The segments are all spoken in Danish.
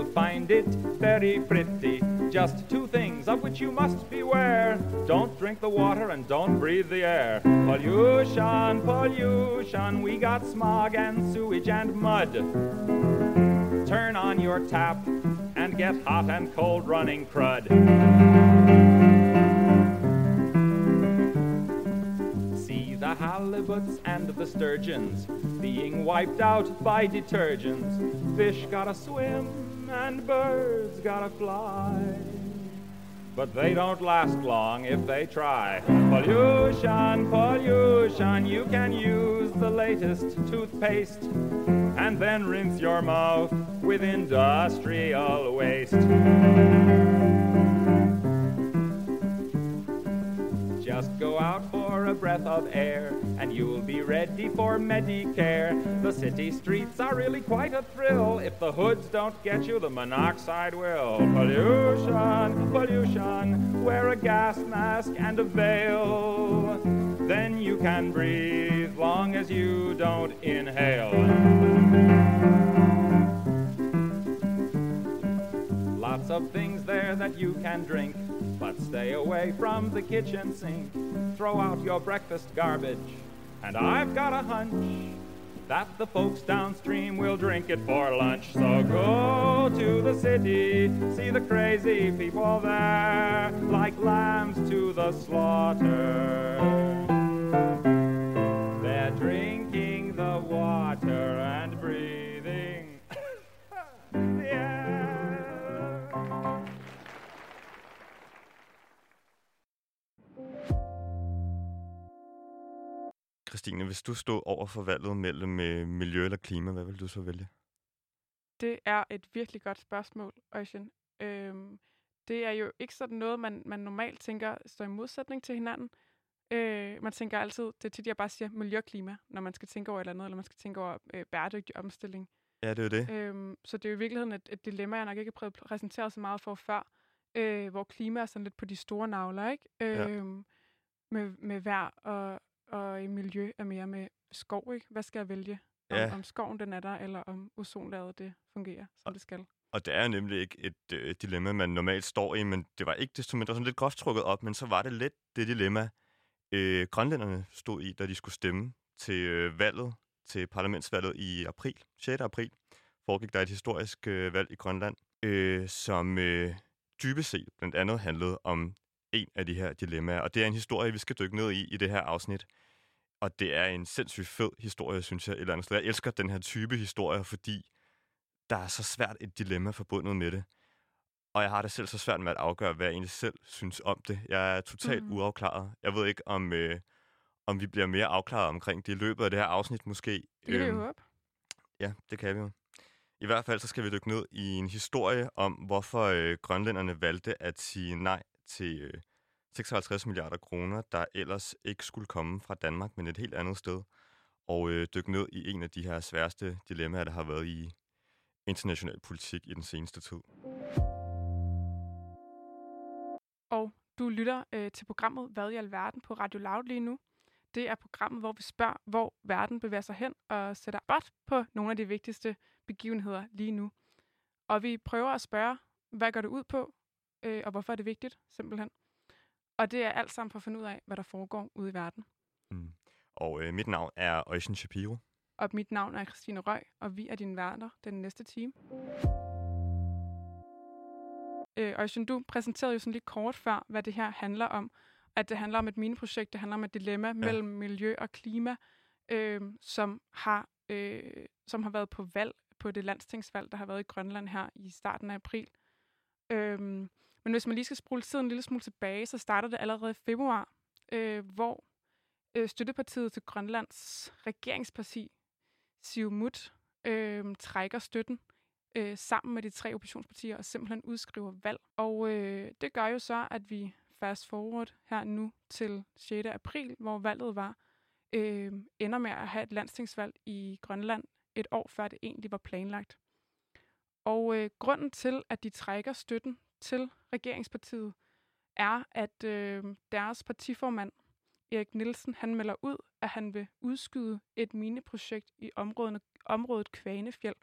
will find it very pretty. Just two things of which you must beware. Don't drink the water and don't breathe the air. Pollution, pollution, we got smog and sewage and mud. Turn on your tap and get hot and cold running crud. See the halibuts and the sturgeons being wiped out by detergents. Fish gotta swim and birds gotta fly. But they don't last long if they try. Pollution, pollution, you can use the latest toothpaste and then rinse your mouth with industrial waste. Just go out for a breath of air and you'll be ready for Medicare. The city streets are really quite a thrill. If the hoods don't get you, the monoxide will. Pollution, pollution, wear a gas mask and a veil. Then you can breathe long as you don't inhale. Lots of things there that you can drink, but stay away from the kitchen sink. Throw out your breakfast garbage, and I've got a hunch that the folks downstream will drink it for lunch. So go to the city, see the crazy people there, like lambs to the slaughter. Christine, hvis du stod over for valget mellem øh, miljø eller klima, hvad vil du så vælge? Det er et virkelig godt spørgsmål, Øjsen. Øhm, det er jo ikke sådan noget, man, man normalt tænker står i modsætning til hinanden. Øh, man tænker altid, det er tit, jeg bare siger miljø og klima, når man skal tænke over et eller andet, eller man skal tænke over øh, bæredygtig omstilling. Ja, det er det. Øhm, så det er jo i virkeligheden et, et dilemma, jeg nok ikke har prøvet at præsentere så meget for før, øh, hvor klima er sådan lidt på de store navler, ikke? Ja. Øhm, med, med vejr og, og i miljø er mere med skov, ikke? Hvad skal jeg vælge? Om, Ja. om skoven den er der, eller om ozonlaget det fungerer, som det skal. Og det er nemlig ikke et øh, dilemma, man normalt står i, men det var ikke desto mindre sådan lidt groft trukket op, men så var det lidt det dilemma, øh, grønlænderne stod i, da de skulle stemme til øh, valget, til parlamentsvalget i april, 6. april, foregik der et historisk øh, valg i Grønland, øh, som øh, dybest set blandt andet handlede om en af de her dilemmaer, og det er en historie, vi skal dykke ned i i det her afsnit. Og det er en sindssygt fed historie, synes jeg, et eller andet sted. Jeg elsker den her type historier, fordi der er så svært et dilemma forbundet med det. Og jeg har det selv så svært med at afgøre, hvad jeg egentlig selv synes om det. Jeg er totalt mm. uafklaret. Jeg ved ikke, om, øh, om vi bliver mere afklaret omkring det i løbet af det her afsnit måske. Det kan vi jo Øhm, håbe. Ja, det kan vi jo. I hvert fald så skal vi dykke ned i en historie om, hvorfor øh, grønlænderne valgte at sige nej til øh, 56 milliarder kroner, der ellers ikke skulle komme fra Danmark, men et helt andet sted. Og øh, dykke ned i en af de her sværeste dilemmaer, der har været i international politik i den seneste tid. Og du lytter øh, til programmet Hvad i alverden på Radio Loud lige nu. Det er programmet, hvor vi spørger, hvor verden bevæger sig hen og sætter bot på nogle af de vigtigste begivenheder lige nu. Og vi prøver at spørge, hvad går det ud på, øh, og hvorfor er det vigtigt, simpelthen. Og det er alt sammen for at finde ud af, hvad der foregår ude i verden. Mm. Og øh, mit navn er Ocean Shapiro. Og mit navn er Christine Røg, og vi er dine værter den næste time. Øh, Øjsen, du præsenterede jo sådan lidt kort før, hvad det her handler om. At det handler om et mineprojekt, det handler om et dilemma ja. mellem miljø og klima, øh, som, har, øh, som har været på valg på det landstingsvalg, der har været i Grønland her i starten af april. Øh, men hvis man lige skal spole tiden en lille smule tilbage, så starter det allerede i februar, øh, hvor øh, støttepartiet til Grønlands regeringsparti, Siumut, øh, trækker støtten øh, sammen med de tre oppositionspartier og simpelthen udskriver valg. Og øh, det gør jo så, at vi fast forward her nu til 6. april, hvor valget var, øh, ender med at have et landstingsvalg i Grønland et år før det egentlig var planlagt. Og øh, grunden til, at de trækker støtten til regeringspartiet, er, at øh, deres partiformand, Erik Nielsen, han melder ud, at han vil udskyde et mineprojekt i området, området Kvanefjeld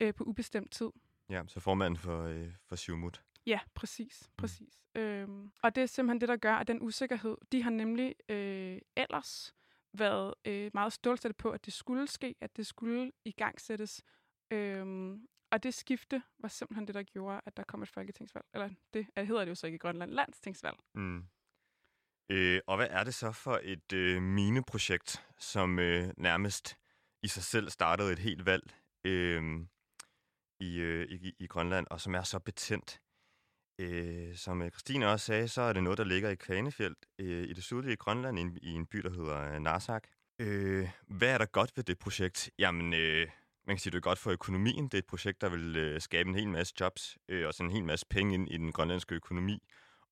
øh, på ubestemt tid. Ja, så formanden for, øh, for Siumut. Ja, præcis. præcis. Mm. Øhm, og det er simpelthen det, der gør, at den usikkerhed, de har nemlig øh, ellers været øh, meget stålsatte på, at det skulle ske, at det skulle i gang sættes. Øhm, og det skifte var simpelthen det, der gjorde, at der kom et folketingsvalg. Eller det, det hedder det jo så ikke i Grønland, landstingsvalg. Mm. Øh, og hvad er det så for et øh, mineprojekt, som øh, nærmest i sig selv startede et helt valg øh, i, øh, i, i Grønland, og som er så betændt? Øh, som øh, Christine også sagde, så er det noget, der ligger i Kvanefjeld øh, i det sydlige Grønland, i en, i en by, der hedder øh, Narsak. Øh, hvad er der godt ved det projekt? Jamen, øh, man kan sige, det er godt for økonomien. Det er et projekt, der vil øh, skabe en hel masse jobs øh, og sådan en hel masse penge ind i den grønlandske økonomi.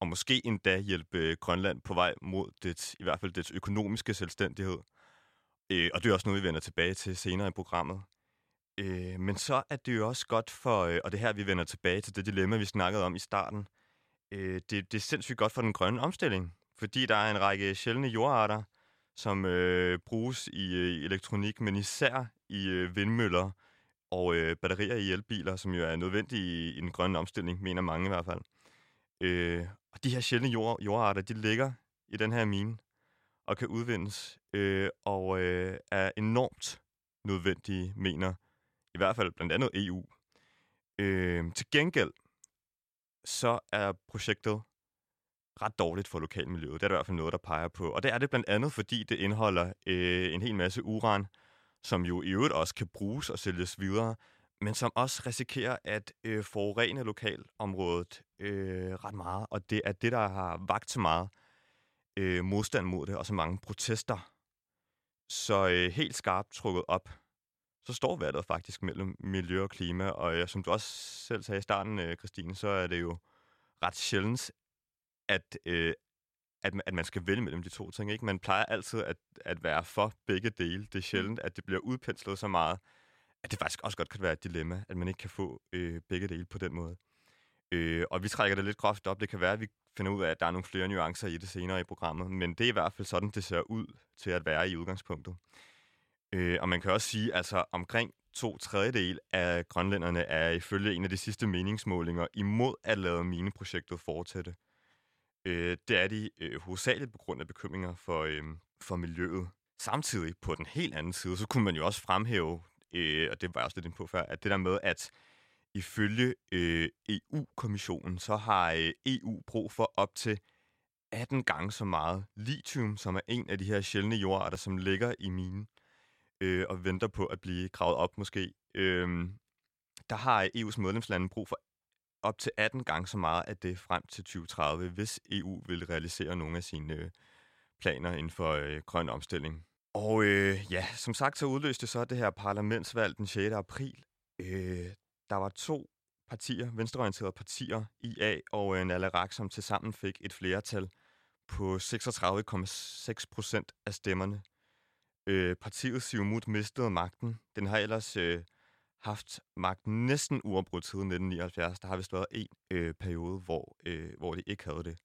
Og måske endda hjælpe øh, Grønland på vej mod det, i hvert fald dets økonomiske selvstændighed. Øh, og det er også noget, vi vender tilbage til senere i programmet. Øh, men så er det jo også godt for, øh, og det her, vi vender tilbage til det dilemma, vi snakkede om i starten. Øh, det, det er sindssygt godt for den grønne omstilling, fordi der er en række sjældne jordarter, som øh, bruges i øh, elektronik, men især i øh, vindmøller og øh, batterier i elbiler, som jo er nødvendige i, i den grønne omstilling, mener mange i hvert fald. Øh, og de her sjældne jord, jordarter, de ligger i den her mine og kan udvindes, øh, og øh, er enormt nødvendige, mener i hvert fald blandt andet EU. Øh, til gengæld, så er projektet ret dårligt for lokalmiljøet. Det er der i hvert fald noget, der peger på. Og det er det blandt andet, fordi det indeholder øh, en hel masse uran, som jo i øvrigt også kan bruges og sælges videre, men som også risikerer at øh, forurene lokalområdet øh, ret meget. Og det er det, der har vagt så meget øh, modstand mod det, og så mange protester. Så øh, helt skarpt trukket op, så står valget faktisk mellem miljø og klima. Og øh, som du også selv sagde i starten, øh, Christine, så er det jo ret sjældent, at, øh, at, at man skal vælge mellem de to ting. Ikke? Man plejer altid at, at være for begge dele. Det er sjældent, at det bliver udpenslet så meget, at det faktisk også godt kan være et dilemma, at man ikke kan få øh, begge dele på den måde. Øh, og vi trækker det lidt groft op. Det kan være, at vi finder ud af, at der er nogle flere nuancer i det senere i programmet, men det er i hvert fald sådan, det ser ud til at være i udgangspunktet. Øh, og man kan også sige, altså omkring to tredjedel af grønlænderne er ifølge en af de sidste meningsmålinger imod at lade mineprojektet fortsætte. Øh, det er de øh, hovedsageligt på grund af bekymringer for, øh, for miljøet. Samtidig på den helt anden side, så kunne man jo også fremhæve, øh, og det var jeg også lidt inde på før, at det der med, at ifølge øh, EU-kommissionen, så har øh, EU brug for op til 18 gange så meget lithium, som er en af de her sjældne jordarter, som ligger i minen øh, og venter på at blive gravet op måske. Øh, der har EU's medlemslande brug for op til 18 gange så meget af det frem til 2030, hvis EU vil realisere nogle af sine øh, planer inden for øh, grøn omstilling. Og øh, ja, som sagt, så udløste så det her parlamentsvalg den 6. april. Øh, der var to partier, venstreorienterede partier, IA og øh, Nalarak, som tilsammen fik et flertal på 36,6 procent af stemmerne. Øh, partiet Siumut mistede magten. Den har ellers øh, haft magten næsten uafbrudt siden 1979. Der har vist været en øh, periode, hvor, øh, hvor de ikke havde det.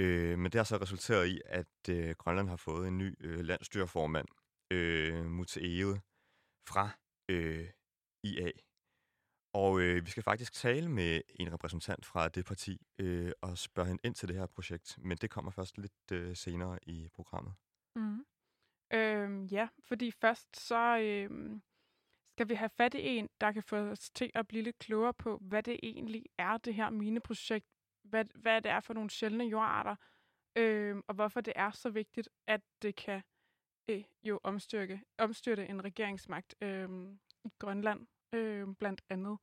Øh, men det har så resulteret i, at øh, Grønland har fået en ny øh, landstyrformand, øh, Muteede, fra øh, IA. Og øh, vi skal faktisk tale med en repræsentant fra det parti øh, og spørge hende ind til det her projekt. Men det kommer først lidt øh, senere i programmet. Mm. Øhm, ja, fordi først så Øh skal vi have fat i en, der kan få os til at blive lidt klogere på, hvad det egentlig er, det her mineprojekt. Hvad, hvad det er for nogle sjældne jordarter, øh, og hvorfor det er så vigtigt, at det kan øh, jo omstyrke, omstyrte en regeringsmagt øh, i Grønland, øh, blandt andet.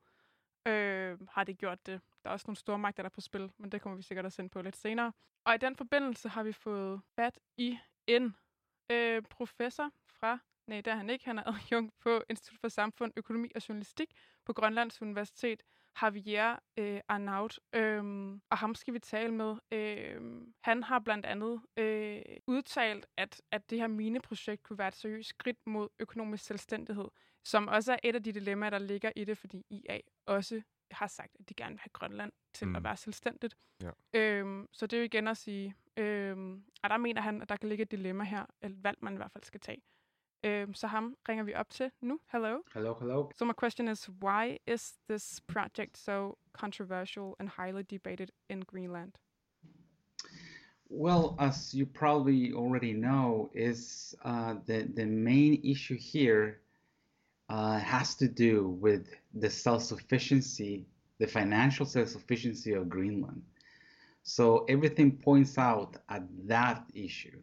Øh, har det gjort det. Der er også nogle store magter, der er på spil, men det kommer vi sikkert også ind på lidt senere. Og i den forbindelse har vi fået fat i en øh, professor fra, nej, der er han ikke, han er adjunkt på Institut for Samfund, Økonomi og Journalistik på Grønlands Universitet, Javier øh, Arnaut, øhm, og ham skal vi tale med. Øhm, han har blandt andet øh, udtalt, at, at det her mineprojekt kunne være et seriøst skridt mod økonomisk selvstændighed, som også er et af de dilemmaer, der ligger i det, fordi IA også har sagt, at de gerne vil have Grønland til mm. at være selvstændigt. Ja. Øhm, så det er jo igen at sige, øhm, og der mener han, at der kan ligge et dilemma her, et valg, man i hvert fald skal tage. Um, så ham ringer vi op til nu. Hello. Hello, hello. So my question is, why is this project so controversial and highly debated in Greenland? Well, as you probably already know, is uh, the the main issue here uh, has to do with the self-sufficiency, the financial self-sufficiency of Greenland. So everything points out at that issue.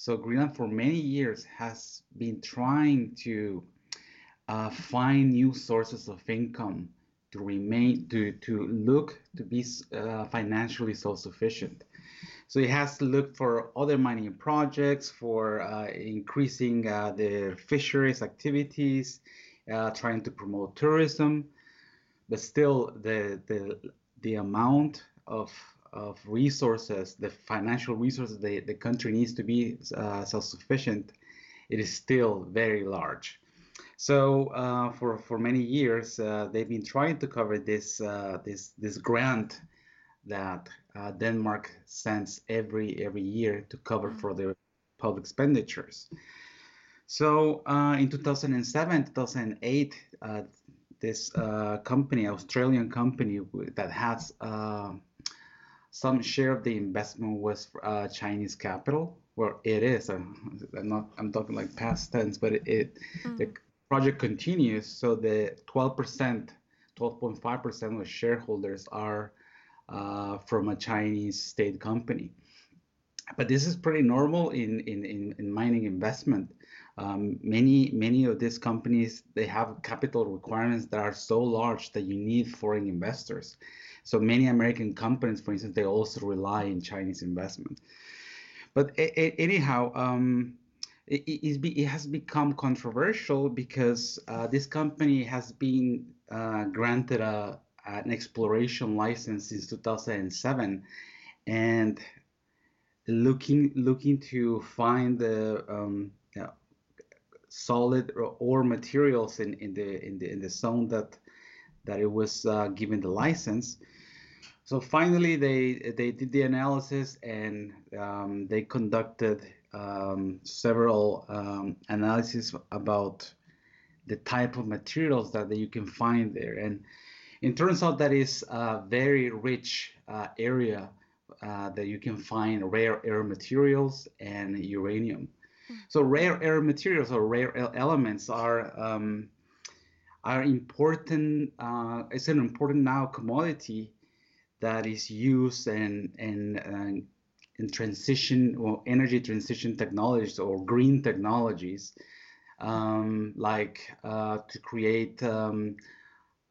So Greenland for many years has been trying to uh, find new sources of income to remain to to look to be uh, financially self-sufficient. So it has to look for other mining projects, for uh, increasing uh, the fisheries activities, uh, trying to promote tourism, but still the the the amount of of resources, the financial resources the, the country needs to be uh, self-sufficient, it is still very large. So uh, for for many years, uh, they've been trying to cover this uh, this this grant that uh, Denmark sends every every year to cover for their public expenditures. So uh, in 2007, 2008, this company, Australian company that has some share of the investment was uh, Chinese capital. Well, it is. I'm, I'm, not. I'm talking like past tense, but it, it mm-hmm. the project continues. So the 12 percent, 12.5 percent of shareholders are uh, from a Chinese state company. But this is pretty normal in in in, in mining investment. Um, many many of these companies they have capital requirements that are so large that you need foreign investors so many American companies, for instance, they also rely on Chinese investment. But anyhow, um, it, it, has become controversial because uh, this company has been uh, granted a, an exploration license since 2007, and looking looking to find the um, solid ore materials in, in the in the in the zone that that it was uh, given the license. So finally, they they did the analysis and um, they conducted um, several um, analyses about the type of materials that, that you can find there. And it turns out that is a very rich uh, area uh, that you can find rare earth materials and uranium. Mm. So rare earth materials or rare elements are um, are important. Uh, it's an important now commodity that is used in in uh, in transition or energy transition technologies or green technologies, um, like uh, to create um,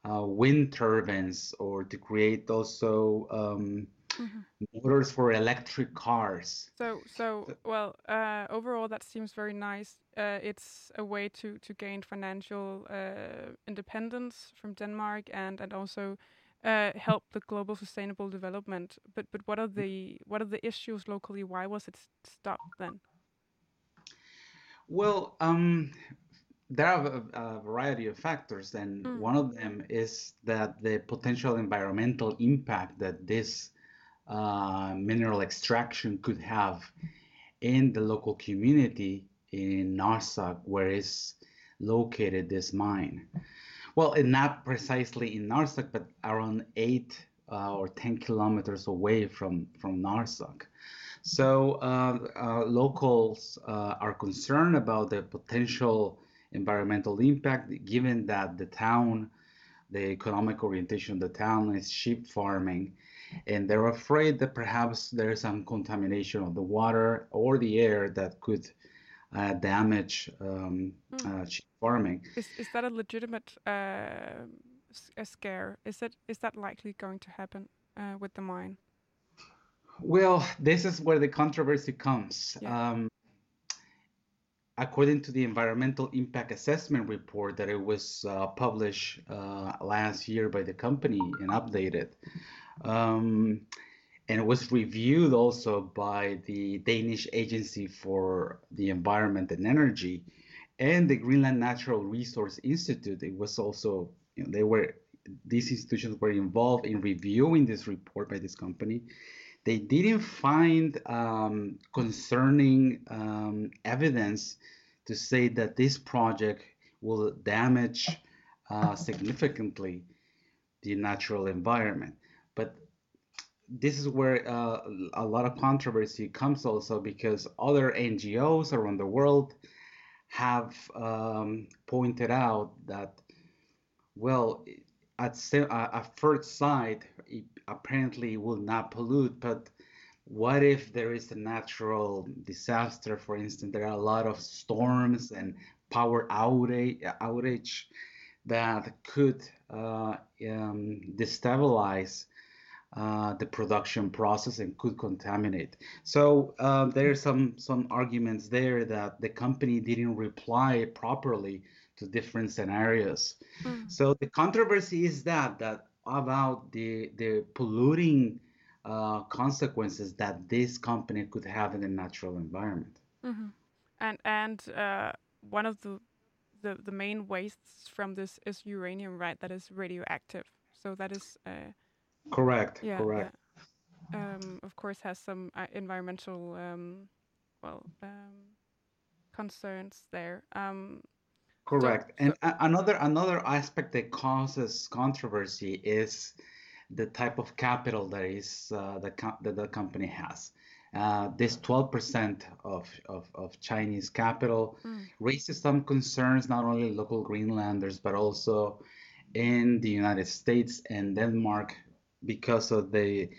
uh, wind turbines or to create also um, mm-hmm. motors for electric cars. So, so well, uh, overall, that seems very nice. Uh, it's a way to to gain financial uh, independence from Denmark and and also uh, help the global sustainable development. But but what are the what are the issues locally? Why was it stopped then? Well, um, there are a, a, variety of factors, and mm. one of them is that the potential environmental impact that this uh, mineral extraction could have in the local community in Narsak, where is located this mine. Well, not precisely in Narsak, but around eight uh, or 10 kilometers away from, from Narsak. So uh, uh, locals uh, are concerned about the potential environmental impact, given that the town, the economic orientation of the town is sheep farming, and they're afraid that perhaps there's some contamination of the water or the air that could uh, damage um, mm. uh, sheep farming. Is, is that a legitimate uh, a scare? Is it is that likely going to happen uh, with the mine? Well, this is where the controversy comes. Yeah. Um, according to the environmental impact assessment report that it was uh, published uh, last year by the company and updated, um, and it was reviewed also by the Danish Agency for the Environment and Energy and the Greenland Natural Resource Institute. It was also, you know, they were, these institutions were involved in reviewing this report by this company. They didn't find um, concerning um, evidence to say that this project will damage uh, significantly the natural environment. But this is where uh, a lot of controversy comes also because other NGOs around the world have um, pointed out that, well, at, at first sight, it apparently will not pollute, but what if there is a natural disaster? For instance, there are a lot of storms and power outage, outage that could uh, um, destabilize uh, the production process and could contaminate. So uh, there are some some arguments there that the company didn't reply properly to different scenarios. Mm. So the controversy is that that about the the polluting uh, consequences that this company could have in the natural environment. Mm-hmm. And and uh, one of the, the the main wastes from this is uranium, right? That is radioactive. So that is uh, correct. Yeah, correct. Yeah. Um, of course, has some uh, environmental um, well um, concerns there. Um, correct. So, and so another another aspect that causes controversy is the type of capital that is uh, the that the company has. Uh, this 12% of, of, of, Chinese capital mm. raises some concerns, not only local Greenlanders, but also in the United States and Denmark because of the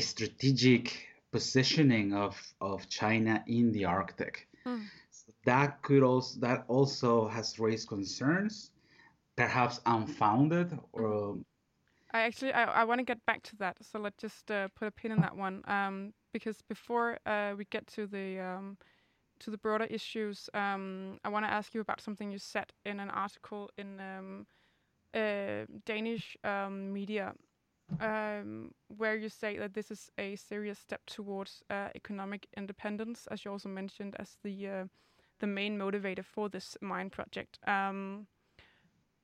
strategic positioning of, of China in the Arctic. Mm. So that could also that also has raised concerns, perhaps unfounded or hmm. I actually I, I want to get back to that, so let's just uh, put a pin in that one. Um, because before uh, we get to the um, to the broader issues, um, I want to ask you about something you said in an article in um, uh, Danish um, media, um, where you say that this is a serious step towards uh, economic independence, as you also mentioned as the uh, the main motivator for this mine project. Um,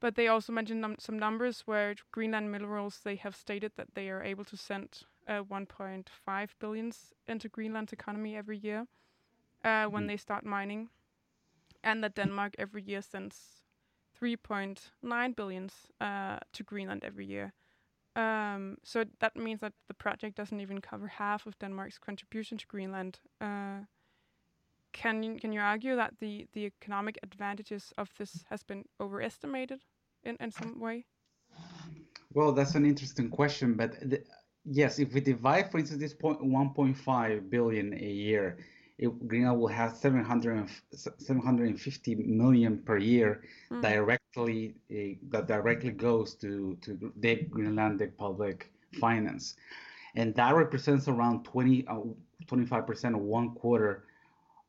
but they also mentioned num some numbers where Greenland Minerals they have stated that they are able to send uh, 1.5 billions into Greenland's economy every year uh, when mm. they start mining, and that Denmark every year sends 3.9 billions uh, to Greenland every year. Um, so that means that the project doesn't even cover half of Denmark's contribution to Greenland. Uh, can you, can you argue that the, the economic advantages of this has been overestimated in, in some way? Well, that's an interesting question, but the, yes, if we divide, for instance, this point 1.5 billion a year, it, Greenland will have 700, 750 million per year mm. Directly uh, that directly goes to to the Greenlandic public finance, and that represents around 20 uh, 25 percent of one quarter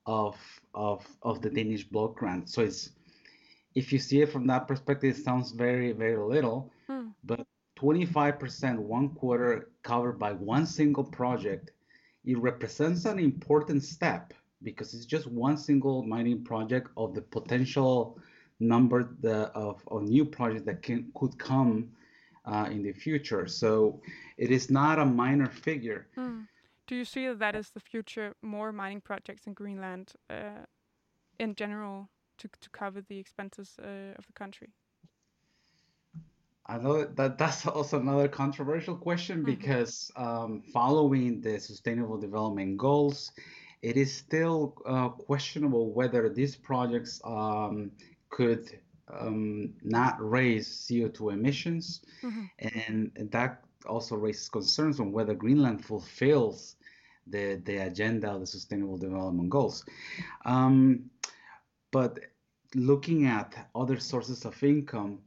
of of of the Danish block grant. So it's if you see it from that perspective, it sounds very very little, hmm. but 25%, one quarter covered by one single project, it represents an important step because it's just one single mining project of the potential number the, of, of new projects that can could come uh, in the future. So it is not a minor figure. Hmm. Do you see that that is the future? More mining projects in Greenland, uh, in general, to to cover the expenses uh, of the country. I know that that's also another controversial question mm-hmm. because um, following the Sustainable Development Goals, it is still uh, questionable whether these projects um, could um, not raise CO2 emissions, mm-hmm. and that also raises concerns on whether Greenland fulfills the, the agenda of the Sustainable Development Goals. Um, but looking at other sources of income,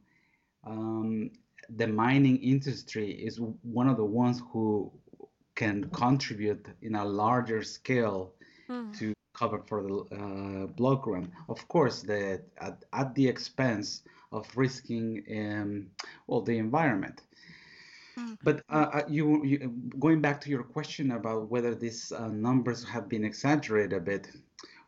um, the mining industry is one of the ones who can contribute in a larger scale mm. to cover for the uh, block grant. Of course, the, at, at the expense of risking um, well the environment. Mm. But uh, uh, you, you, going back to your question about whether these uh, numbers have been exaggerated a bit,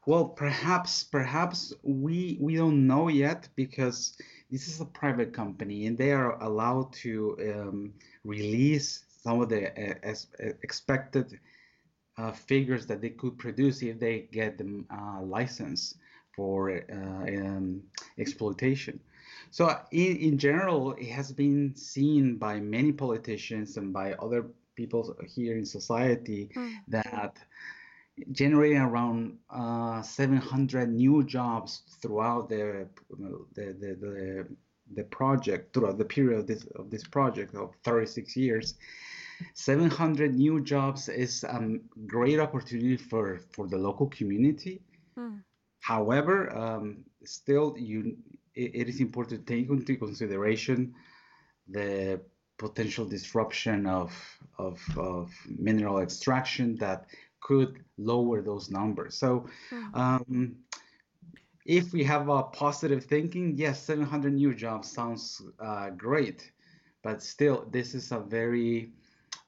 well, perhaps perhaps we we don't know yet because this is a private company and they are allowed to um, release some of the uh, as, uh, expected uh, figures that they could produce if they get the uh, license for uh, um, exploitation. So in, in general, it has been seen by many politicians and by other people here in society mm. that generating around uh, 700 new jobs throughout the, the, the, the, the project, throughout the period of this, of this project of 36 years, 700 new jobs is a um, great opportunity for, for the local community. Mm. However, um, still, you it, it is important to take into consideration the potential disruption of, of, of mineral extraction that could lower those numbers. So, mm. um, if we have a positive thinking, yes, 700 new jobs sounds uh, great, but still, this is a very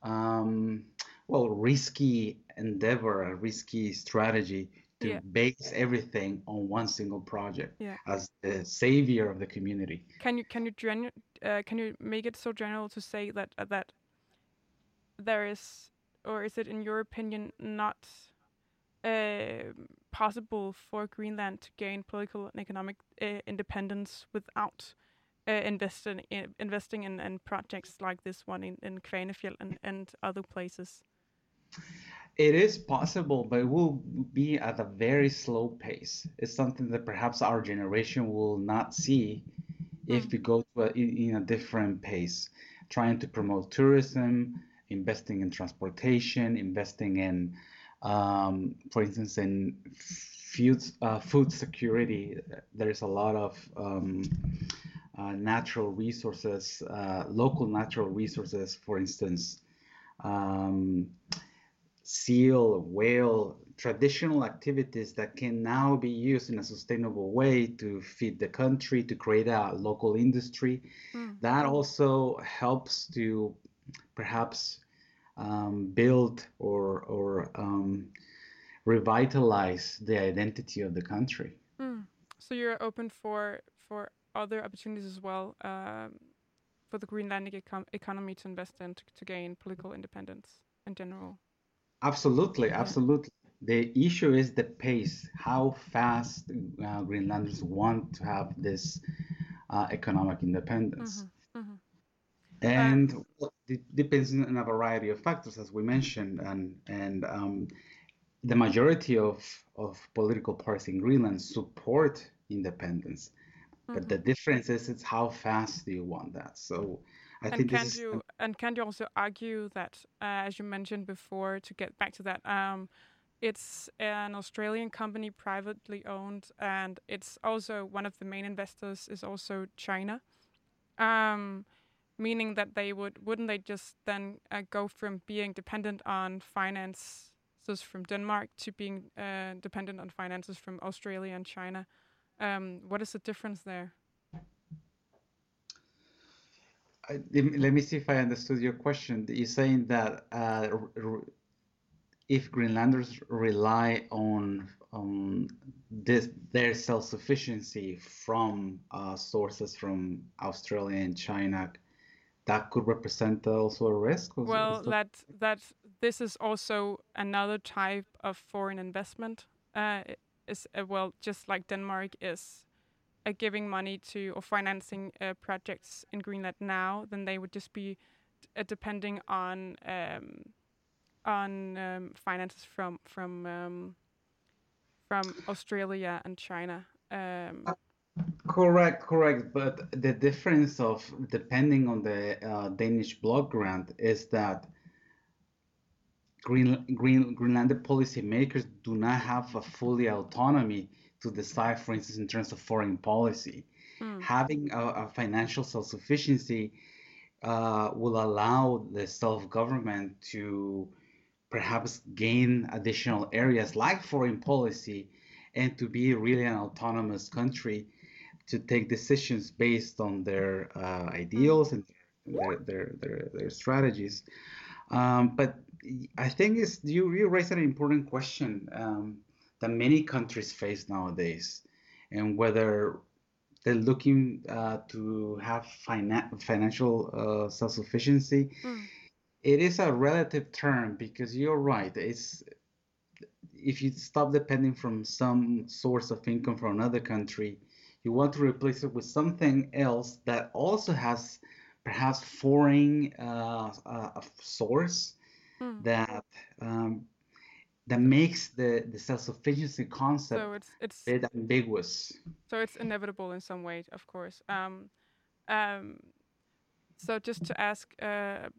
um, well risky endeavor, a risky strategy to yeah. base everything on one single project yeah. as the savior of the community. Can you can you genu- uh, can you make it so general to say that uh, that there is, or is it in your opinion not uh, possible for Greenland to gain political and economic uh, independence without uh, investing in, investing in, in projects like this one in, in Kvanefjeld and, and other places? It is possible, but it will be at a very slow pace. It's something that perhaps our generation will not see if mm. we go to a, in a different pace, trying to promote tourism, investing in transportation, investing in, um, for instance, in food, uh, food security. There's a lot of um, natural resources, uh, local natural resources, for instance, um, seal, whale, traditional activities that can now be used in a sustainable way to feed the country, to create a local industry. Mm. That also helps to perhaps um, build or, or um, revitalize the identity of the country. Mm. So you're open for for other opportunities as well um, for the Greenlandic econ economy to invest in to, to, gain political independence in general? Absolutely, yeah. absolutely. The issue is the pace, how fast uh, Greenlanders want to have this uh, economic independence. Mm -hmm, mm -hmm. And um, well, it depends on a variety of factors, as we mentioned, and and um, the majority of, of political parties in Greenland support independence. Mm-hmm. But the difference is it's how fast do you want that. So I and think can you and can you also argue that, uh, as you mentioned before, to get back to that, um, it's an Australian company, privately owned, and it's also one of the main investors is also China. Um, meaning that they would wouldn't they just then uh, go from being dependent on finances from Denmark to being uh, dependent on finances from Australia and China? Um, what is the difference there? I, let me see if I understood your question. You're saying that uh, if Greenlanders rely on um, this, their self-sufficiency from uh, sources from Australia and China, that could represent also a risk. Well, that that this is also another type of foreign investment. Uh, is uh, well, just like Denmark is uh, giving money to or financing uh, projects in Greenland now, then they would just be uh, depending on um, on um, finances from from um, from Australia and China. Um, correct, correct. But the difference of depending on the uh, Danish block grant is that Green, Green, Greenlandic policymakers do not have a fully autonomy to decide, for instance, in terms of foreign policy. Mm. Having a, a, financial self-sufficiency uh, will allow the self-government to perhaps gain additional areas like foreign policy and to be really an autonomous country to take decisions based on their uh, ideals and their, their, their, their strategies. Um, but I think is you you raise an important question um, that many countries face nowadays, and whether they're looking uh, to have fina- financial uh, self-sufficiency. Mm. It is a relative term because you're right. It's if you stop depending from some source of income from another country, you want to replace it with something else that also has perhaps foreign uh, uh, source Mm. that um, that makes the, the self-sufficiency concept So it's it's a bit ambiguous. so it's inevitable in some way, of course. Um, um, so just to ask uh,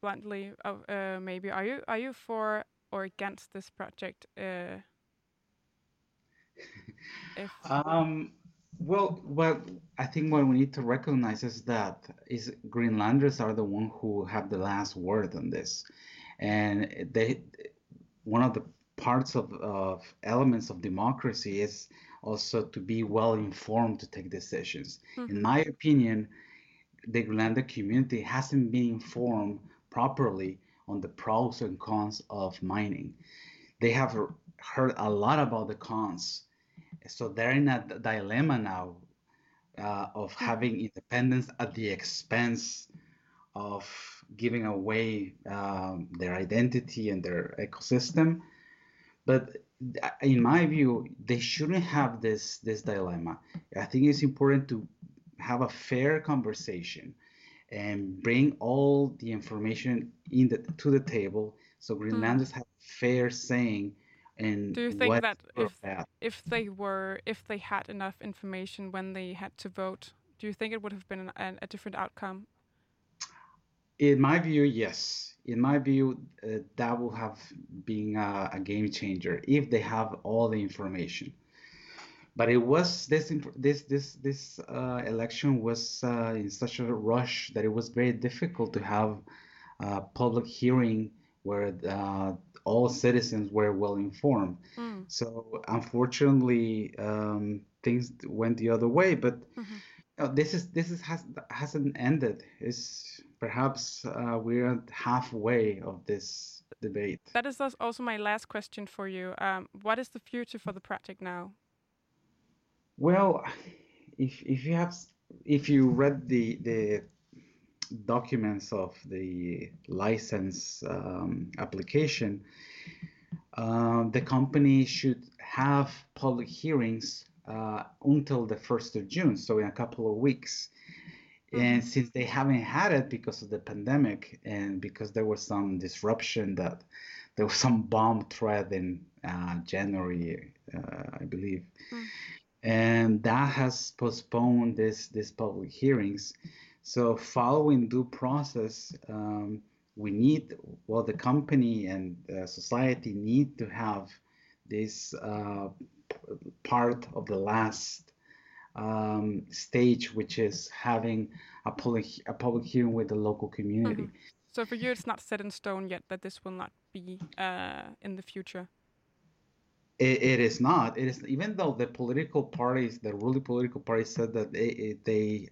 bluntly, of uh, maybe are you are you for or against this project? Uh, if Um, well, well, I think what we need to recognize is that is Greenlanders are the one who have the last word on this, and they one of the parts of, of elements of democracy is also to be well informed to take decisions. In my opinion, the Greenlander community hasn't been informed properly on the pros and cons of mining. They have heard a lot about the cons, so they're in a dilemma now uh, of having independence at the expense of giving away um, their identity and their ecosystem. But in my view, they shouldn't have this this dilemma. I think it's important to have a fair conversation and bring all the information in the to the table so Greenlanders have fair saying and Do you think that if- if they were if they had enough information when they had to vote, do you think it would have been an, an, a different outcome? In my view, yes. In my view, uh, that will have been a, a game changer if they have all the information. But it was this this this this uh, election was uh, in such a rush that it was very difficult to have a public hearing where uh, all citizens were well informed. Mm. So unfortunately, um, things went the other way. But Mhm. Uh, this is this is has hasn't ended. It's perhaps uh, we're at halfway of this debate. That is als- also my last question for you. Um, what is the future for the project now? Well, if if you have if you read the the documents of the license um, application, uh, the company should have public hearings uh, until the 1st of June, so in a couple of weeks. And since they haven't had it because of the pandemic and because there was some disruption that there was some bomb threat in uh, January, uh, I believe, and that has postponed this this public hearings. So following due process, um, we need well the company and uh, society need to have this uh, part of the last um, stage, which is having a public a public hearing with the local community. So for you, it's not set in stone yet that this will not be uh, in the future. It, it is not. It is even though the political parties, the ruling political parties, said that they they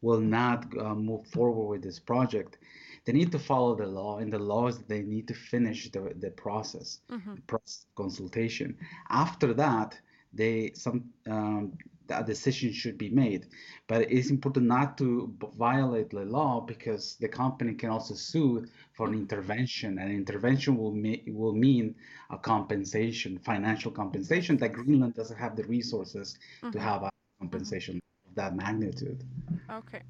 will not uh, move forward with this project. They need to follow the law, and the law is that they need to finish the the process, process consultation. After that, they some um, a decision should be made. But it's important not to violate the law because the company can also sue for an intervention, and intervention will me- will mean a compensation, financial compensation that Greenland doesn't have the resources to have a compensation of that magnitude. Okay.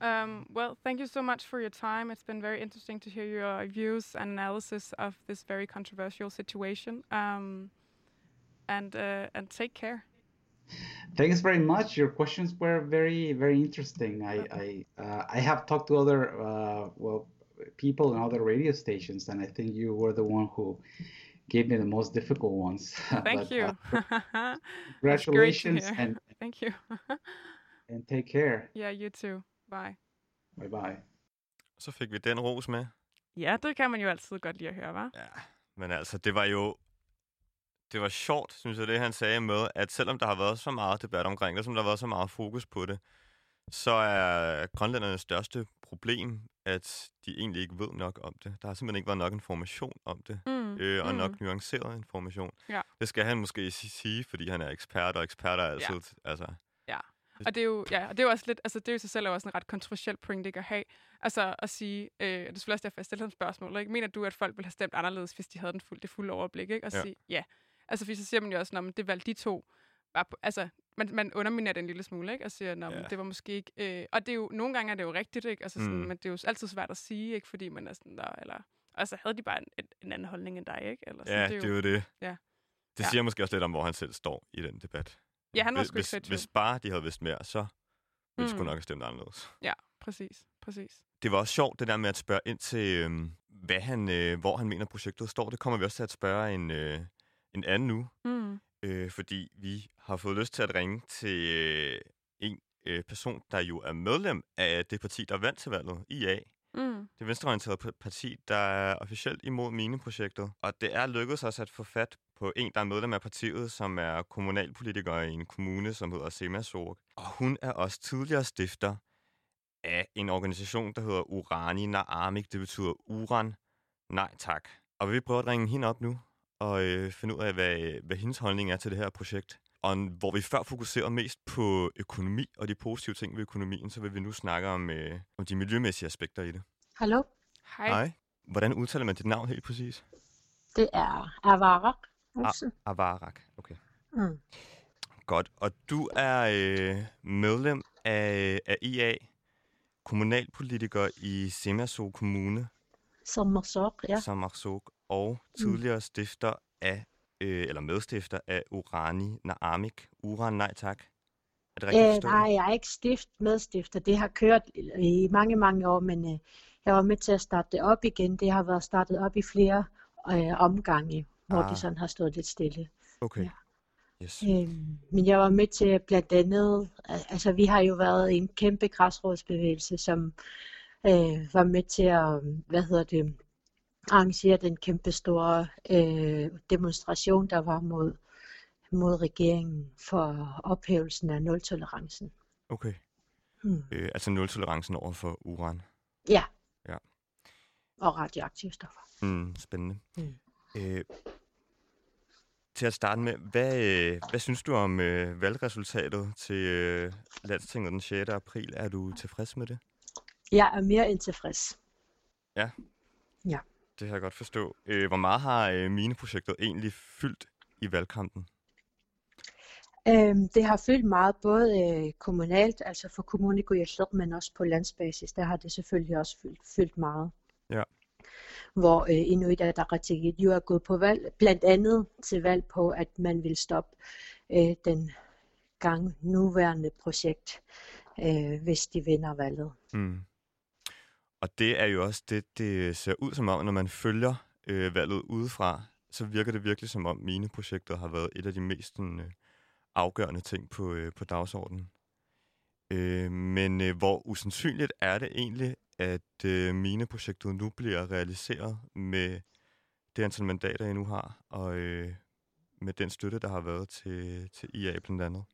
Um, well, thank you so much for your time. It's been very interesting to hear your views and analysis of this very controversial situation. Um, and uh, and take care. Thanks very much. Your questions were very, very interesting. I I, uh, I have talked to other uh, well people in other radio stations, and I think you were the one who gave me the most difficult ones. Thank But, you. uh, That's great to congratulations and Thank you. and take care. yeah, you too. Bye. Bye bye. Så fik vi den ros med. Ja, det kan man jo altid godt lide at høre, hva'? Ja, men altså, det var jo... Det var sjovt, synes jeg, det han sagde med, at selvom der har været så meget debat omkring det, som der har været så meget fokus på det, så er grønlændernes største problem, at de egentlig ikke ved nok om det. Der har simpelthen ikke været nok information om det, Mm. øh, og mm. nok nuanceret information. Ja. Det skal han måske si- sige, fordi han er ekspert, og eksperter er altid... Altså, Ja. Og det er jo, ja, og det er jo også lidt, altså det er jo i sig selv også en ret kontroversiel point, ikke at have. Altså at sige, øh, det er selvfølgelig også derfor, jeg stiller spørgsmål, ikke? Mener du, at folk ville have stemt anderledes, hvis de havde den fuld, det fulde overblik, ikke? Og ja. sige, ja. Altså, fordi så siger man jo også, at det valgte de to. Bare på, altså, man, man underminerer det en lille smule, ikke? Og siger, at ja. det var måske ikke... Øh, og det er jo, nogle gange er det jo rigtigt, ikke? Altså, sådan, mm. men det er jo altid svært at sige, ikke? Fordi man er sådan der, eller... Altså, havde de bare en, en anden holdning end dig, ikke? Eller sådan, ja, det er jo det. Det. Ja. Det ja. siger måske også lidt om, hvor han selv står i den debat. Ja, han var sgu hvis, ikke hvis bare de havde vidst mere, så ville mm. sgu nok have stemt anderledes. Ja, præcis. præcis. Det var også sjovt, det der med at spørge ind til, øh, hvad han, øh, hvor han mener, projektet står. Det kommer vi også til at spørge en, øh, en anden nu. Mm. Øh, fordi vi har fået lyst til at ringe til øh, en øh, person, der jo er medlem af det parti, der vandt til valget, IA. Mm. Det venstreorienterede parti, der er officielt imod mineprojektet. Og det er lykkedes os at få fat på en, der er medlem af partiet, som er kommunalpolitiker i en kommune, som hedder Semasog. Og hun er også tidligere stifter af en organisation, der hedder Urani Naamik. Det betyder Uran. Nej tak. Og vi prøver at ringe hende op nu og øh, finde ud af, hvad, hvad hendes holdning er til det her projekt. Og hvor vi før fokuserede mest på økonomi og de positive ting ved økonomien, så vil vi nu snakke om, øh, om de miljømæssige aspekter i det. Hallo? Hej. Hej. Hvordan udtaler man dit navn helt præcis? Det er Avarak. A- Avarak, okay. Mm. Godt. Og du er øh, medlem af, af IA, kommunalpolitiker i Semaso Kommune. Sommersok, ja. Sommersok, og tidligere stifter af, øh, eller medstifter af Urani Naamik. Uran, nej tak. Er det rigtigt Øh, forstået? nej, jeg er ikke stift, medstifter. Det har kørt i mange, mange år, men øh, jeg var med til at starte det op igen. Det har været startet op i flere øh, omgange, hvor Ah. det sådan har stået lidt stille. Okay. Ja. Yes. Øhm, men jeg var med til blandt andet, al- altså vi har jo været en kæmpe græsrådsbevægelse, som øh, var med til at, hvad hedder det, arrangere den kæmpe store øh, demonstration, der var mod, mod regeringen for ophævelsen af nul-tolerancen. Okay. Hmm. Øh, altså nul-tolerancen over for uran. Ja. Ja. Og radioaktive stoffer. Mm, spændende. Mm. Øh, til at starte med, hvad, øh, hvad synes du om øh, valgresultatet til øh, landstinget den 6. april? Er du tilfreds med det? Jeg er mere end tilfreds. Det har jeg godt forstå. Øh, hvor meget har øh, mineprojektet egentlig fyldt i valgkampen? Øhm, det har fyldt meget, både øh, kommunalt, altså for kommunikation, men også på landsbasis. Der har det selvfølgelig også fyldt, fyldt meget. Ja. Hvor øh, Inuit Ataqatigiit jo er gået på valg, blandt andet til valg på, at man vil stoppe øh, den gang nuværende projekt, øh, hvis de vinder valget. Mm. Og det er jo også det, det ser ud som om, når man følger øh, valget udefra, så virker det virkelig som om mineprojektet har været et af de mest øh, afgørende ting på, øh, på dagsordenen. Øh, men øh, hvor usandsynligt er det egentlig, at øh, mineprojektet nu bliver realiseret med det antal mandater, jeg nu har, og øh, med den støtte, der har været til, til IA blandt andet?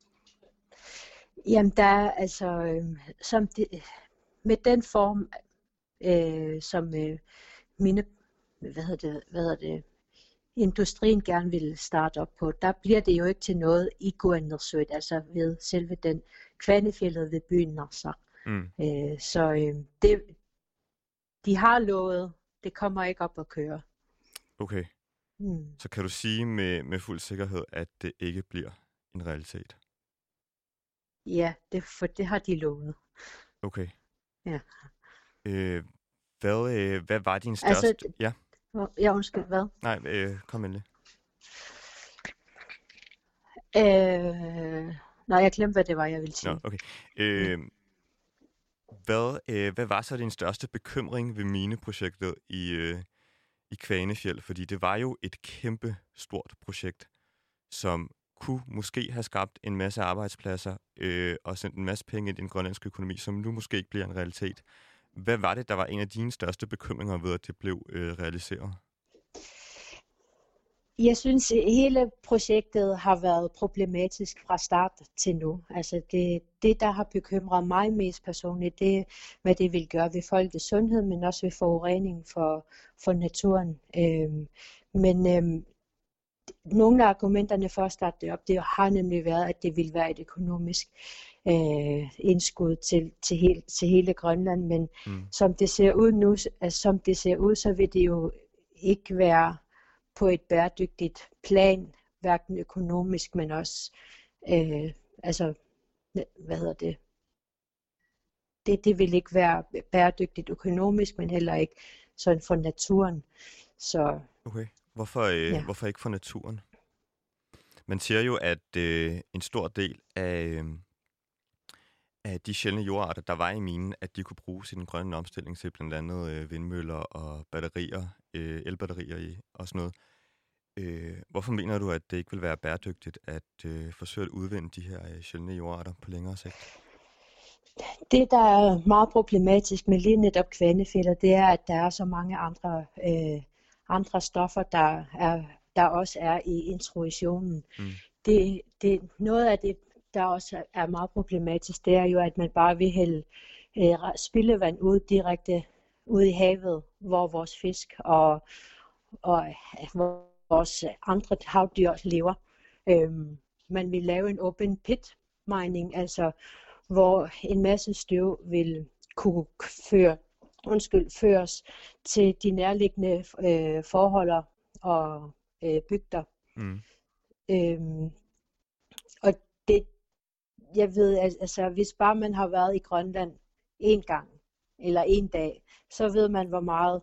Jamen, der er altså, øh, som det, med den form, øh, som øh, mine, hvad hedder det, hvad hedder det, industrien gerne vil starte op på, der bliver det jo ikke til noget i Guandersøt, altså ved selve den kvanefjellet ved byen Narsaq. Mm. Øh, så øh, det, de har lovet, det kommer ikke op at køre. Okay, Mm. så kan du sige med, med fuld sikkerhed, at det ikke bliver en realitet? Ja, det, for det har de lovet. Okay. Ja. Øh, hvad, øh, hvad var din Altså, største... ja, Hvor- Ja, undskyld, hvad? nej, øh, kom endelig. Øh, nej, jeg glemte, hvad det var, jeg ville sige. Nå, okay. Øh, hvad, øh, hvad var så din største bekymring ved mineprojektet i, øh, i Kvanefjeld? Fordi det var jo et kæmpe stort projekt, som kunne måske have skabt en masse arbejdspladser øh, og sendt en masse penge ind i den grønlandske økonomi, som nu måske ikke bliver en realitet. Hvad var det, der var en af dine største bekymringer ved, at det blev øh, realiseret? Jeg synes, at hele projektet har været problematisk fra start til nu. Altså det, det, der har bekymret mig mest personligt, det er, hvad det vil gøre ved folkets sundhed, men også ved forureningen for, for naturen. Øhm, men øhm, nogle af argumenterne for at starte det op, det har nemlig været, at det ville være et økonomisk øh, indskud til, til, hele, til hele Grønland, men mm. som det ser ud nu, altså, som det ser ud, så vil det jo ikke være på et bæredygtigt plan, hverken økonomisk, men også, øh, altså, hvad hedder det, det, det vil ikke være bæredygtigt økonomisk, men heller ikke sådan for naturen. Så, okay. Hvorfor, øh, ja. hvorfor ikke for naturen? Man siger jo, at øh, en stor del af, øh, af de sjældne jordarter, der var i minen, at de kunne bruges i den grønne omstilling til blandt andet øh, vindmøller og batterier, øh, elbatterier i, og sådan noget. Øh, hvorfor mener du, at det ikke vil være bæredygtigt at øh, forsøge at udvinde de her øh, sjældne jordarter på længere sigt? Det, der er meget problematisk med lige netop kvandefælder, det er, at der er så mange andre, øh, andre stoffer, der, er, der også er i introduktionen. Mm. Det, det, noget af det, der også er meget problematisk, det er jo, at man bare vil hælde øh, spildevand ud direkte ud i havet, hvor vores fisk og, og vores andre havdyr lever. Øhm, man vil lave en open pit mining, altså hvor en masse støv vil kunne føre, undskyld, føres til de nærliggende øh, forhold og øh, bygder. Mm. Øhm, og det, jeg ved, altså hvis bare man har været i Grønland en gang eller en dag, så ved man, hvor meget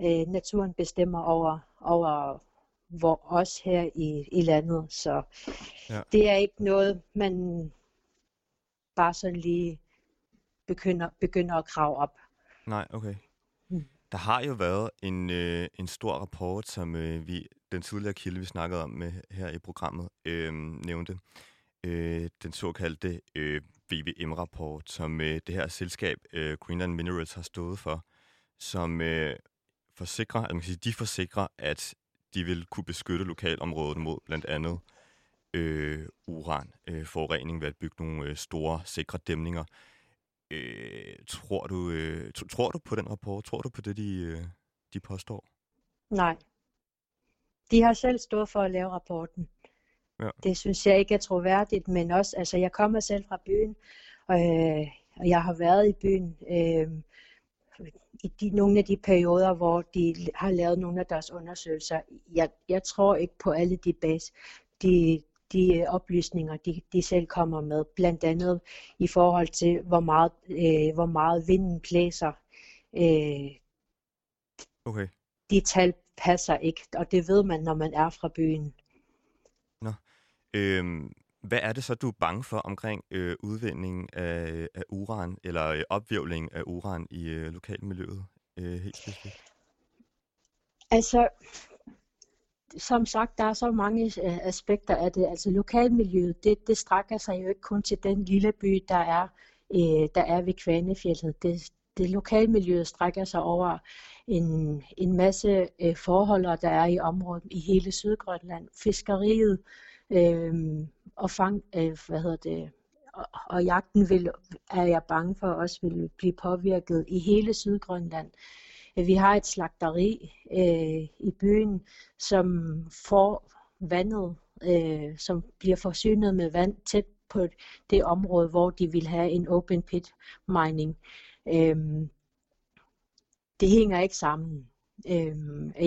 øh, naturen bestemmer over, over hvor os her i, i landet. Så ja. det er ikke noget, man bare sådan lige begynder, begynder at krave op. Nej, okay. Hmm. Der har jo været en, øh, en stor rapport, som øh, vi, den tidligere kilde, vi snakkede om med, her i programmet, øh, nævnte. Øh, den såkaldte øh, VVM-rapport, som øh, det her selskab, øh, Greenland Minerals, har stået for, som øh, forsikrer, altså man kan sige, de forsikrer, at de vil kunne beskytte lokalområdet mod blandt andet øh, uran, øh, forurening ved at bygge nogle øh, store, sikre dæmninger. Øh, tror, du, øh, tror du på den rapport? Tror du på det, de, øh, de påstår? Nej. De har selv stået for at lave rapporten. Ja. Det synes jeg ikke er troværdigt, men også, altså jeg kommer selv fra byen, øh, og jeg har været i byen øh, i de, nogle af de perioder, hvor de har lavet nogle af deres undersøgelser. Jeg, jeg tror ikke på alle de base, de, de oplysninger, de, de selv kommer med, blandt andet i forhold til, hvor meget, øh, hvor meget vinden blæser. Øh, okay. De tal passer ikke, og det ved man, når man er fra byen. Øhm, hvad er det så, du er bange for omkring øh, udvindingen af, af uran, eller øh, opvirvling af uran i øh, lokalmiljøet, øh, helt specifikt? Altså, som sagt, der er så mange øh, aspekter af det. Altså lokalmiljøet, det, det strækker sig jo ikke kun til den lille by, der er, øh, der er ved Kvanefjellet. Det, det lokalmiljøet strækker sig over en, en masse øh, forhold, der er i området i hele Sydgrønland. Fiskeriet øh, Øh, og fang, øh, hvad hedder det, og, og jagten vil, er jeg bange for også vil blive påvirket i hele Sydgrønland. Vi har et slagteri øh, i byen, som får vandet, øh, som bliver forsynet med vand tæt på det område, hvor de vil have en open pit mining. Øh, det hænger ikke sammen. Øh,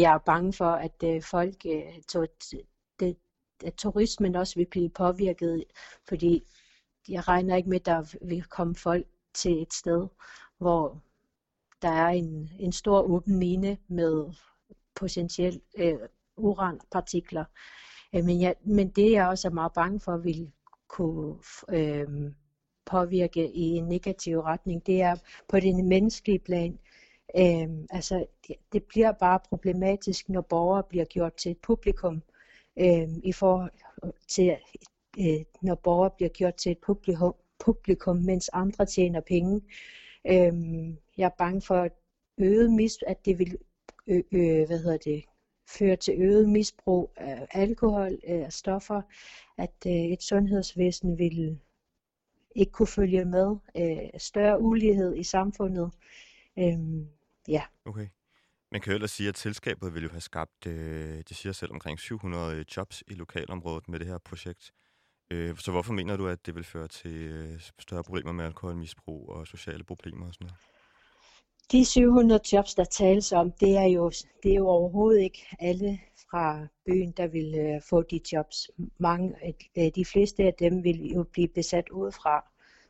jeg er bange for, at øh, folk, øh, tog at turismen også vil blive påvirket, fordi jeg regner ikke med, at der vil komme folk til et sted, hvor der er en, en stor åben mine med potentielt øh, uranpartikler. Øh, men, ja, men det jeg også er meget bange for vil kunne øh, påvirke i en negativ retning, det er på den menneskelige plan. Øh, altså, det, det bliver bare problematisk, når borgere bliver gjort til et publikum, øh, Øhm, i forhold til, øh, når borgere bliver gjort til et publikum, publikum mens andre tjener penge. Øh, jeg er bange for at øget mis, at det vil øh, øh, hvad hedder det, føre til øget misbrug af alkohol, øh, af stoffer, at øh, et sundhedsvæsen vil ikke kunne følge med, øh, større ulighed i samfundet. Øh, ja. Okay. Man kan jo ellers sige, at selskabet vil jo have skabt, øh, de siger selv, omkring 700 jobs i lokalområdet med det her projekt. Øh, så hvorfor mener du, at det vil føre til øh, større problemer med alkoholmisbrug og sociale problemer og sådan noget? De 700 jobs, der tales om, det er jo, det er jo overhovedet ikke alle fra byen, der vil øh, få de jobs. Mange, øh, de fleste af dem vil jo blive besat udefra,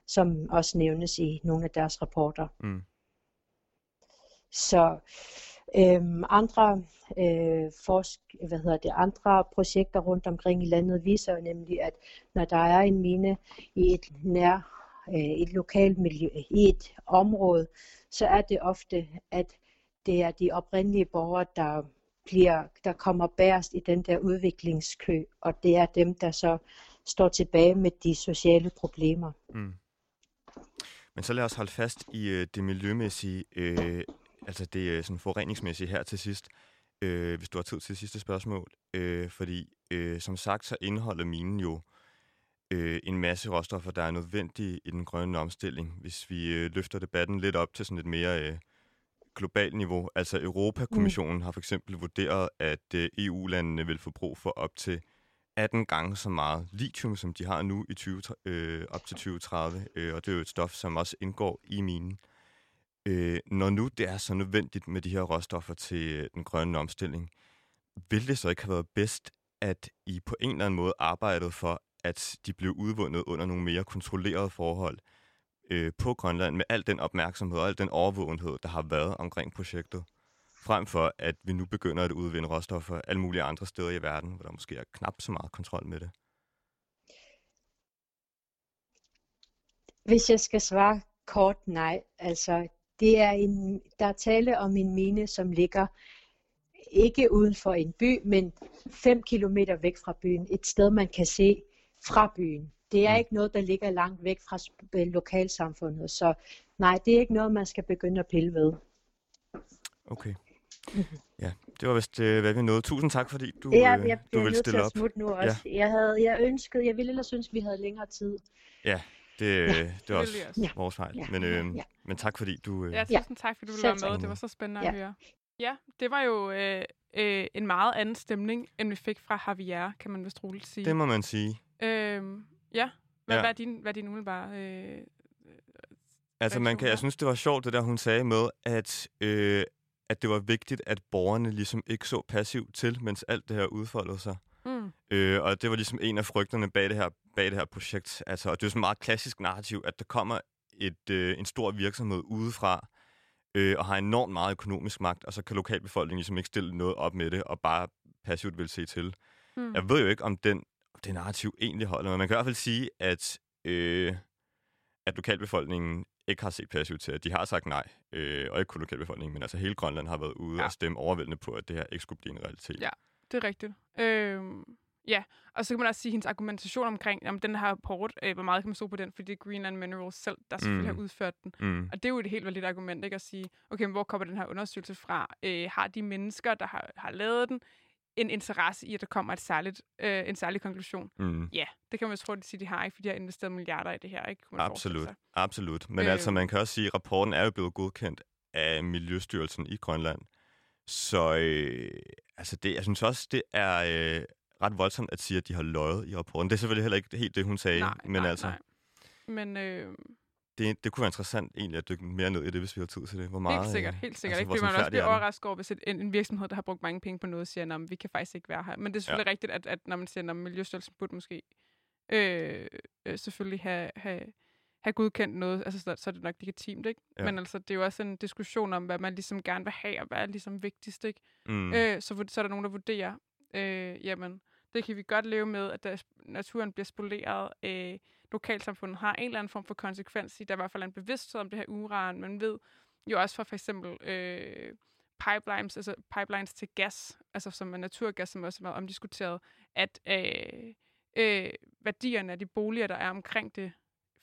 som også nævnes i nogle af deres rapporter. Mm. Så øhm, andre øh, forsk, hvad hedder det, andre projekter rundt omkring i landet viser jo nemlig, at når der er en mine i et nær øh, et lokalt miljø, i et område, så er det ofte, at det er de oprindelige borgere, der bliver, der kommer bærest i den der udviklingskø, og det er dem, der så står tilbage med de sociale problemer. Mm. Men så lad os holde fast i øh, det miljømæssige, øh, altså det øh, sådan forureningsmæssige her til sidst, øh, hvis du har tid til det sidste spørgsmål. Øh, fordi øh, som sagt, så indeholder minen jo øh, en masse råstoffer, der er nødvendige i den grønne omstilling. Hvis vi øh, løfter debatten lidt op til sådan et mere øh, globalt niveau. Altså Europakommissionen mm. har for eksempel vurderet, at øh, EU-landene vil få brug for op til 18 gange så meget lithium, som de har nu i 20, øh, op til 2030, øh, og det er jo et stof, som også indgår i minen. Øh, Øh, når nu det er så nødvendigt med de her råstoffer til øh, den grønne omstilling, vil det så ikke have været bedst, at I på en eller anden måde arbejdede for, at de blev udvundet under nogle mere kontrollerede forhold øh, på Grønland, med al den opmærksomhed og al den overvågenhed, der har været omkring projektet, frem for at vi nu begynder at udvinde råstoffer alle mulige andre steder i verden, hvor der måske er knap så meget kontrol med det. Hvis jeg skal svare kort nej, altså det er en, der er tale om en mine, som ligger ikke uden for en by, men 5 kilometer væk fra byen. Et sted, man kan se fra byen. Det er mm. ikke noget, der ligger langt væk fra lokalsamfundet. Så nej, det er ikke noget, man skal begynde at pille ved. Okay. Ja, det var vist, øh, hvad vi nåede. Tusind tak, fordi du, ja, øh, jeg du ville stille op. nu også. Ja. Jeg, havde, jeg ønskede, jeg ville ellers synes, vi havde længere tid. Ja, det, ja. det var også ja. vores fejl. Ja. Men, øh, ja. men tak, fordi du... Øh... Ja, tusind tak, fordi du ville være med. Det var så spændende ja. at høre. Ja, det var jo øh, øh, en meget anden stemning, end vi fik fra Javier, kan man vist roligt sige. Det må man sige. Øh, ja, hvad, ja. hvad er din, hvad er din umiddelbare... Øh, altså, man kan, jeg synes, det var sjovt, det der, hun sagde med, at, øh, at det var vigtigt, at borgerne ligesom ikke så passivt til, mens alt det her udfoldede sig. Øh, og det var ligesom en af frygterne bag det her, bag det her projekt. Altså, og det er sådan et meget klassisk narrativ, at der kommer et, øh, en stor virksomhed udefra, øh, og har enormt meget økonomisk magt, og så kan lokalbefolkningen ligesom ikke stille noget op med det, og bare passivt vil se til. Mm. Jeg ved jo ikke, om den, om det narrativ egentlig holder, men man kan i hvert fald sige, at, øh, at lokalbefolkningen ikke har set passivt til, at de har sagt nej, øh, og ikke kun lokalbefolkningen, men altså hele Grønland har været ude ja. og stemme overvældende på, at det her ikke skulle blive en realitet. Ja, det er rigtigt. Øh, ja, og så kan man også sige, at hendes argumentation omkring om den her rapport, øh, hvor meget kan man stå på den, fordi det er Greenland Minerals selv, der selvfølgelig mm. har udført den. Mm. Og det er jo et helt validt argument, ikke at sige, okay, men hvor kommer den her undersøgelse fra? Øh, har de mennesker, der har, har lavet den, en interesse i, at der kommer et særligt, øh, en særlig konklusion. Mm. Ja, det kan man jo tro, at de, de har, ikke, fordi de har investeret milliarder i det her. Ikke? absolut, absolut. Men øh, altså, man kan også sige, at rapporten er jo blevet godkendt af Miljøstyrelsen i Grønland. Så øh, altså det, jeg synes også, det er øh, ret voldsomt at sige, at de har løjet i rapporten. Det er selvfølgelig heller ikke helt det, hun sagde. Nej, men nej, altså, nej. Men øh, det, det kunne være interessant egentlig at dykke mere ned i det, hvis vi har tid til det. Hvor meget, helt sikkert, øh, helt sikkert. Altså, ikke? Fordi man også bliver overrasket over, hvis et, en, en virksomhed, der har brugt mange penge på noget, siger, at vi kan faktisk ikke være her. Men det er selvfølgelig ja. rigtigt, at, at når man siger, at Miljøstyrelsen burde måske øh, øh, selvfølgelig have, have, have godkendt noget, altså så, så er det nok legitimt, ikke? Ja. Men altså, det er jo også en diskussion om, hvad man ligesom gerne vil have, og hvad er ligesom vigtigst, ikke? Mm. Øh, så, så er der nogen, der vurderer, øh, jamen, det kan vi godt leve med, at der, naturen bliver spoleret, øh, lokalsamfundet har en eller anden form for konsekvens i, der i hvert fald en bevidsthed om det her uran. Man ved jo også for for eksempel øh, pipelines, altså pipelines til gas, altså som er naturgas, som også er meget omdiskuteret, at øh, øh, værdierne af de boliger, der er omkring det,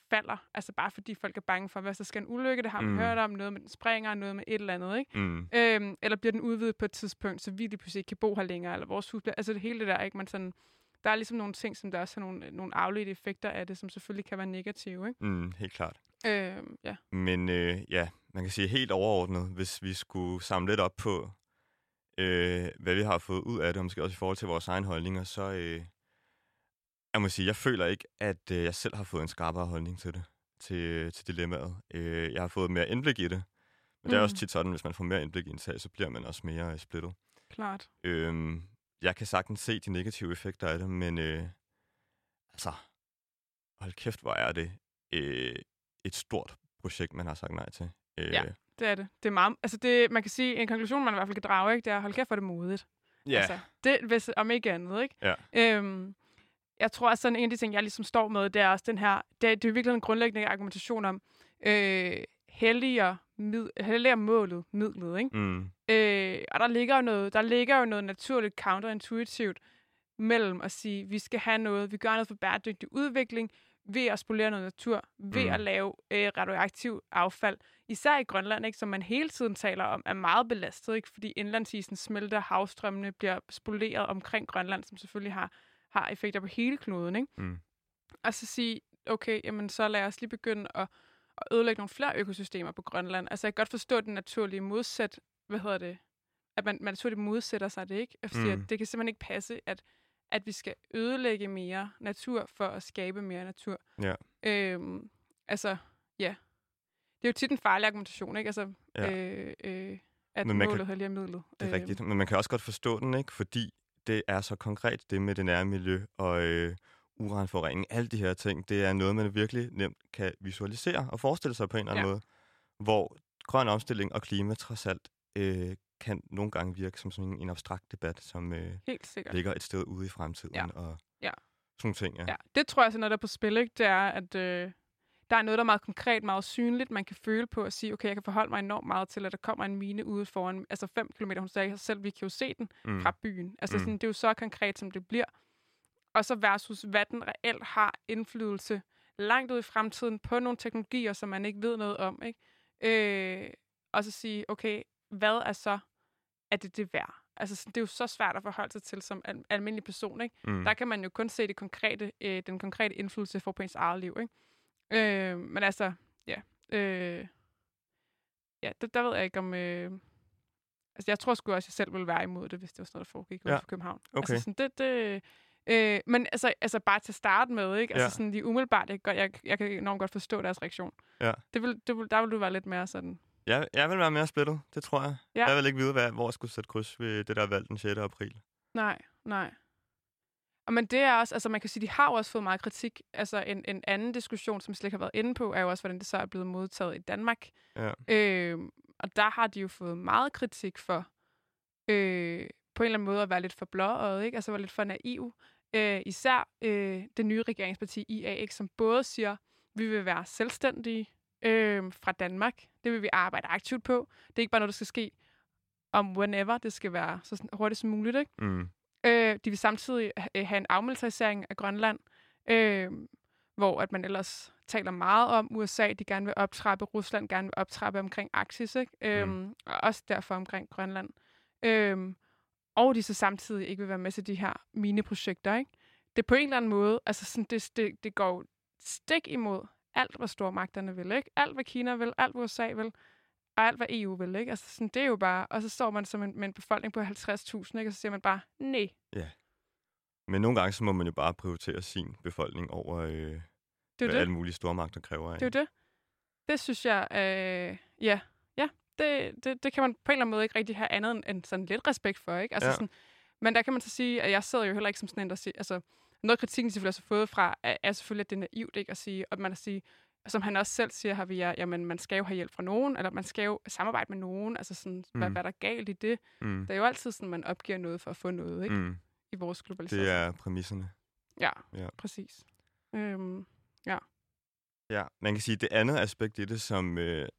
falder. Altså bare fordi folk er bange for, hvad der skal en ulykke, det har man mm. hørt om, noget med den springer, noget med et eller andet, ikke? Mm. Øhm, eller bliver den udvidet på et tidspunkt, så vi lige pludselig ikke kan bo her længere, eller vores hus bliver, altså det hele det der, ikke? Man sådan, der er ligesom nogle ting, som der også har nogle, nogle afledte effekter af det, som selvfølgelig kan være negative. Ikke? Mm, helt klart. Øh, ja. Men øh, ja, man kan sige helt overordnet, hvis vi skulle samle lidt op på øh, hvad vi har fået ud af det, og måske også i forhold til vores egne holdninger, så øh, jeg må sige, jeg føler ikke, at øh, jeg selv har fået en skarpere holdning til det, til, til dilemmaet. Øh, jeg har fået mere indblik i det, men mm. det er også tit sådan, hvis man får mere indblik i en sag, så bliver man også mere øh, splittet. Klart. Øh, jeg kan sagtens se de negative effekter af det, men øh, altså, hold kæft, hvor er det øh, et stort projekt, man har sagt nej til. Øh, ja, det er det. Det er meget, altså det, man kan sige, en konklusion, man i hvert fald kan drage, ikke, det er, hold kæft, hvor er det modigt. Ja. Altså, det, hvis, om ikke andet, ikke? Ja. Øhm, jeg tror også, sådan en af de ting, jeg ligesom står med, det er også den her, det, det er virkelig en grundlæggende argumentation om, øh, helliger, mid, helliger målet, midlet, ikke? Mm. Øh, og der ligger, jo noget, der ligger jo noget naturligt counterintuitivt mellem at sige, vi skal have noget, vi gør noget for bæredygtig udvikling, ved at spolere noget natur, ved mm. at lave øh, radioaktiv affald. Især i Grønland, ikke, som man hele tiden taler om, er meget belastet, ikke, fordi indlandsisen smelter, havstrømmene bliver spoleret omkring Grønland, som selvfølgelig har, har effekter på hele kloden. Ikke? Mm. Og så sige, okay, jamen, så lad os lige begynde at, at ødelægge nogle flere økosystemer på Grønland. Altså jeg kan godt forstå den naturlige modsæt, hvad hedder det, at man, man naturligt modsætter sig det, ikke? Fordi mm. at det kan simpelthen ikke passe, at at vi skal ødelægge mere natur for at skabe mere natur. Ja. Øhm, altså, ja. Det er jo tit en farlig argumentation, ikke? Altså, ja. øh, øh, at men målet helliger midlet. Det er øh. rigtigt, men man kan også godt forstå den, ikke? Fordi det er så konkret, det med det nære miljø og øh, uranforurening, alle de her ting, det er noget, man virkelig nemt kan visualisere og forestille sig på en eller anden ja. måde, hvor grøn omstilling og klima trods alt øh, kan nogle gange virke som sådan en abstrakt debat, som øh, ligger et sted ude i fremtiden. Ja. Og ja. sådan ting, ja. ja. Det tror jeg, så noget der er på spil, ikke? det er, at øh, der er noget, der er meget konkret, meget synligt, man kan føle på at sige, okay, jeg kan forholde mig enormt meget til, at der kommer en mine ude foran, altså 5 km, hun sagde selv, vi kan jo se den mm. fra byen. Altså mm. sådan, det er jo så konkret, som det bliver. Og så versus, hvad den reelt har indflydelse langt ud i fremtiden på nogle teknologier, som man ikke ved noget om. Ikke? Øh, og så sige, okay, hvad er så er det det værd? Altså, det er jo så svært at forholde sig til som al- almindelig person, ikke? Mm. Der kan man jo kun se det konkrete, øh, den konkrete indflydelse for på ens eget liv, ikke? Øh, men altså, ja. Øh, ja, der, der ved jeg ikke om... Øh, altså, jeg tror sgu også, at jeg selv ville være imod det, hvis det var sådan noget, der foregik ja. for København. Okay. Altså, sådan, det, det, øh, men altså, altså, bare til at starte med, ikke? Altså, ja. sådan lige umiddelbart, jeg, jeg, jeg kan enormt godt forstå deres reaktion. Ja. Det vil, det vil, der vil du være lidt mere sådan jeg, jeg vil være mere splittet, det tror jeg. Ja. Jeg vil ikke vide, hvad, hvor jeg skulle sætte kryds ved det der valg den 6. april. Nej, nej. Og men det er også, altså man kan sige, de har også fået meget kritik. Altså en, en anden diskussion, som jeg slet ikke har været inde på, er jo også, hvordan det så er blevet modtaget i Danmark. Ja. Øh, og der har de jo fået meget kritik for, øh, på en eller anden måde at være lidt for blåøjet, ikke? Altså være lidt for naiv. Øh, især øh, det nye regeringsparti IA, ikke? som både siger, vi vil være selvstændige, øh, fra Danmark. Det vil vi arbejde aktivt på. Det er ikke bare noget, der skal ske om whenever. Det skal være så hurtigt som muligt. Ikke? Mm. Øh, de vil samtidig have en afmilitarisering af Grønland, øh, hvor at man ellers taler meget om USA, de gerne vil optrappe, Rusland gerne vil optrappe omkring Arktis, ikke? Øh, mm. og også derfor omkring Grønland. Øh, og de så samtidig ikke vil være med til de her mineprojekter. Ikke? Det er på en eller anden måde, altså sådan, det, det, det går stik imod alt, hvad stormagterne vil, ikke? Alt, hvad Kina vil, alt, hvad USA vil, og alt, hvad EU vil, ikke? Altså, sådan, det er jo bare... Og så står man som en, med en befolkning på 50.000, ikke? Og så siger man bare, nej. Ja. Men nogle gange, så må man jo bare prioritere sin befolkning over, øh, det hvad det. alle mulige stormagter kræver af. Det er jo det. Det synes jeg, øh, ja, ja, det, det, det kan man på en eller anden måde ikke rigtig have andet end sådan lidt respekt for, ikke? Altså ja. sådan, men der kan man så sige, at jeg sidder jo heller ikke som sådan en, der siger, altså, noget kritikken selvfølgelig også har fået fra, er, er selvfølgelig, at det er naivt ikke at sige, at man at sige, som han også selv siger, har vi, jamen man skal jo have hjælp fra nogen, eller man skal jo samarbejde med nogen, altså sådan, mm. hvad, hvad der er galt i det. Mm. Det er jo altid sådan, man opgiver noget for at få noget, ikke? Mm. I vores globalisering. Det er præmisserne. Ja, ja. præcis. Øhm, ja. Ja, man kan sige, det andet aspekt i det, som, øh,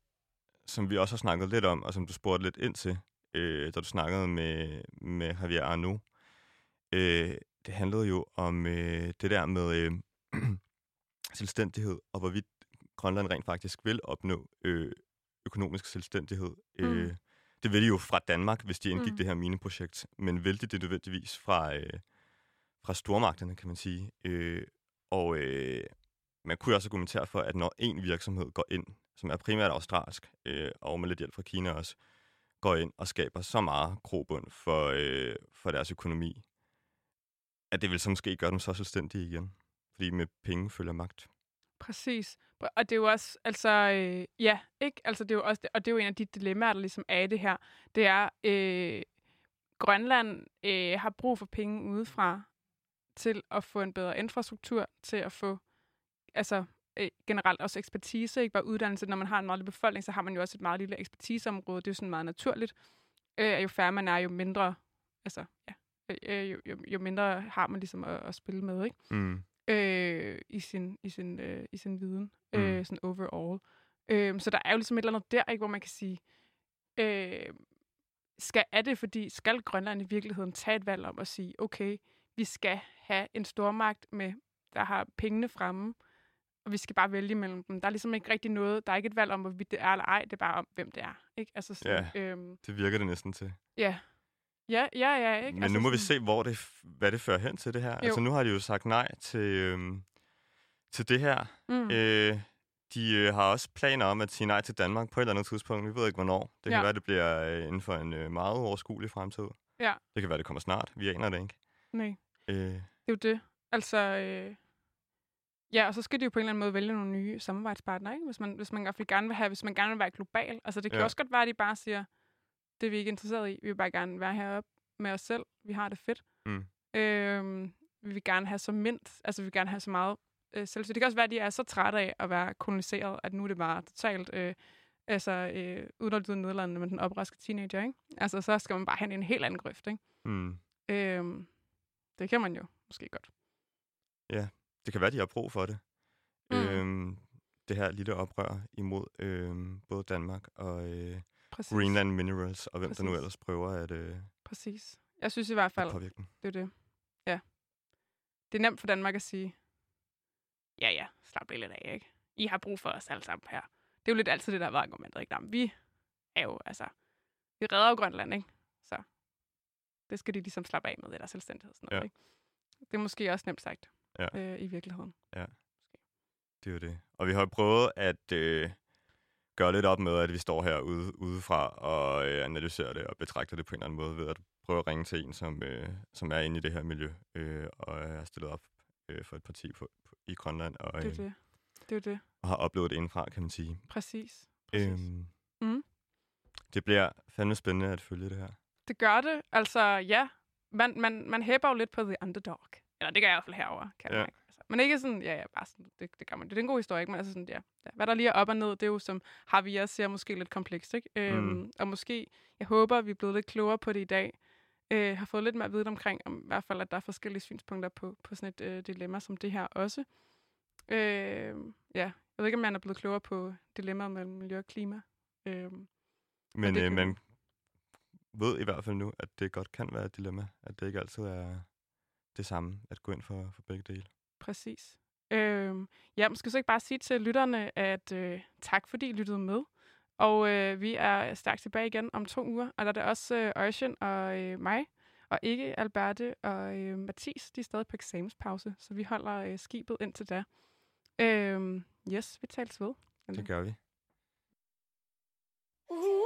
som vi også har snakket lidt om, og som du spurgte lidt ind til, øh, da du snakkede med, med Javier Arnaud, øh, det handlede jo om øh, det der med øh, selvstændighed, og hvorvidt Grønland rent faktisk vil opnå øh, økonomisk selvstændighed. Mm. Øh, det vil de jo fra Danmark, hvis de indgik mm. det her mineprojekt, men vil de det nødvendigvis fra, øh, fra stormagterne, kan man sige. Øh, og øh, man kunne også argumentere for, at når en virksomhed går ind, som er primært australsk, øh, og med lidt hjælp fra Kina også, går ind og skaber så meget krobund for, øh, for deres økonomi, at det vil så måske gøre dem så selvstændige igen. Fordi med penge følger magt. Præcis. Og det er jo også, altså, øh, ja, ikke? Altså, det er jo også, og det er jo en af de dilemmaer, der ligesom er i det her. Det er, øh, Grønland øh, har brug for penge udefra til at få en bedre infrastruktur, til at få, altså, øh, generelt også ekspertise, ikke bare uddannelse. Når man har en meget lille befolkning, så har man jo også et meget lille ekspertiseområde. Det er jo sådan meget naturligt. Øh, jo færre man er, jo mindre, altså, ja, øh, øh, jo, jo, jo mindre har man ligesom at, at spille med, ikke? Mm øh, i, sin, i, sin, øh, i sin viden, Mm. øh, sådan overall. Øh, så der er jo ligesom et eller andet der, ikke, hvor man kan sige, øh, skal, er det fordi, skal Grønland i virkeligheden tage et valg om at sige, okay, vi skal have en stormagt med, der har pengene fremme, og vi skal bare vælge mellem dem. Der er ligesom ikke rigtig noget, der er ikke et valg om, hvorvidt det er eller ej, det er bare om, hvem det er. Ikke? Altså sådan, ja. øhm, Det virker det næsten til. ja. Ja, ja, ja, ikke? Men altså nu må vi sådan- se, hvor det, hvad det fører hen til det her. Jo. Altså nu har de jo sagt nej til, øhm, til det her. Mm. Øh, de øh, har også planer om at sige nej til Danmark på et eller andet tidspunkt. Vi ved ikke, hvornår. Det kan Ja. være, det bliver øh, inden for en øh, meget overskuelig fremtid. Ja. Det kan være, det kommer snart. Vi aner det ikke. Nej. Øh, Det er jo det. Altså, øh, ja, og så skal de jo på en eller anden måde vælge nogle nye samarbejdspartnere, ikke? Hvis man, hvis man i hvert fald gerne vil have, hvis man gerne vil være global. Altså, det kan ja. også godt være, at de bare siger, det er vi ikke interesseret i. Vi vil bare gerne være heroppe med os selv. Vi har det fedt. Mm. Øhm, vi vil gerne have så mindst, altså vi vil gerne have så meget øh, selvstyre. Det kan også være, at de er så trætte af at være koloniseret, at nu er det bare totalt, øh, altså øh, at lyde nedladende med den opraske teenager, ikke? Altså, så skal man bare have en helt anden grøft, ikke? hmm. Øhm, det kan man jo måske godt. Det kan være, de har brug for det. Mm. Øhm, det her lille oprør imod øhm, både Danmark og øh, Præcis. Greenland Minerals, og hvem der nu Præcis. ellers prøver at, øh, Præcis. Jeg synes i hvert fald, det er det. Ja. Det er nemt for Danmark at sige, ja ja, slap lidt af, ikke? I har brug for os alle sammen her. Det er jo lidt altid det, der var argumentet, ikke? Nå, men vi er jo, altså, vi redder jo Grønland, ikke? Så det skal de ligesom slappe af med, det der selvstændighed. Sådan noget, Ja. ikke? Det er måske også nemt sagt Ja. øh, i virkeligheden. Det er jo det. Og vi har jo prøvet at øh, gøre lidt op med, at vi står her ude, udefra og øh, analyserer det og betragter det på en eller anden måde ved at prøve at ringe til en, som, øh, som er inde i det her miljø øh, og er stillet op øh, for et parti på, på, i Grønland og, Det er øh, det. Det er det. og har oplevet det indfra, kan man sige. Præcis. Præcis. Øhm, Mhm. Det bliver fandme spændende at følge det her. Det gør det. Altså, ja. Man, man, man hæpper jo lidt på the underdog. Eller det gør jeg i hvert fald herover, kan Ja. ja. Altså, Men ikke sådan, ja, ja, bare sådan, det, det gør man. Det er en god historie, ikke? Men altså sådan, ja, ja. Hvad der lige er op og ned, det er jo som Javier ser måske lidt komplekst, ikke? Øhm, Mm. og måske, jeg håber, vi er blevet lidt klogere på det i dag. Øh, har fået lidt mere at vide omkring, om, i hvert fald, at der er forskellige synspunkter på, på sådan et øh, dilemma som det her også. Øh, ja, jeg ved ikke, om man er blevet klogere på dilemmaet mellem miljø og klima. Øh, Men det øh, man ved i hvert fald nu, at det godt kan være et dilemma. At det ikke altid er det samme at gå ind for, for begge dele. Præcis. Øhm, ja, måske så ikke bare sige til lytterne, at øh, tak fordi I lyttede med. Og øh, vi er stærkt tilbage igen om to uger, og der er det også øh, Øjsjen og øh, mig, og ikke Alberte og øh, Mathis, de er stadig på eksamenspause, så vi holder øh, skibet indtil da. Øhm, yes, vi tales ved. Det gør vi. She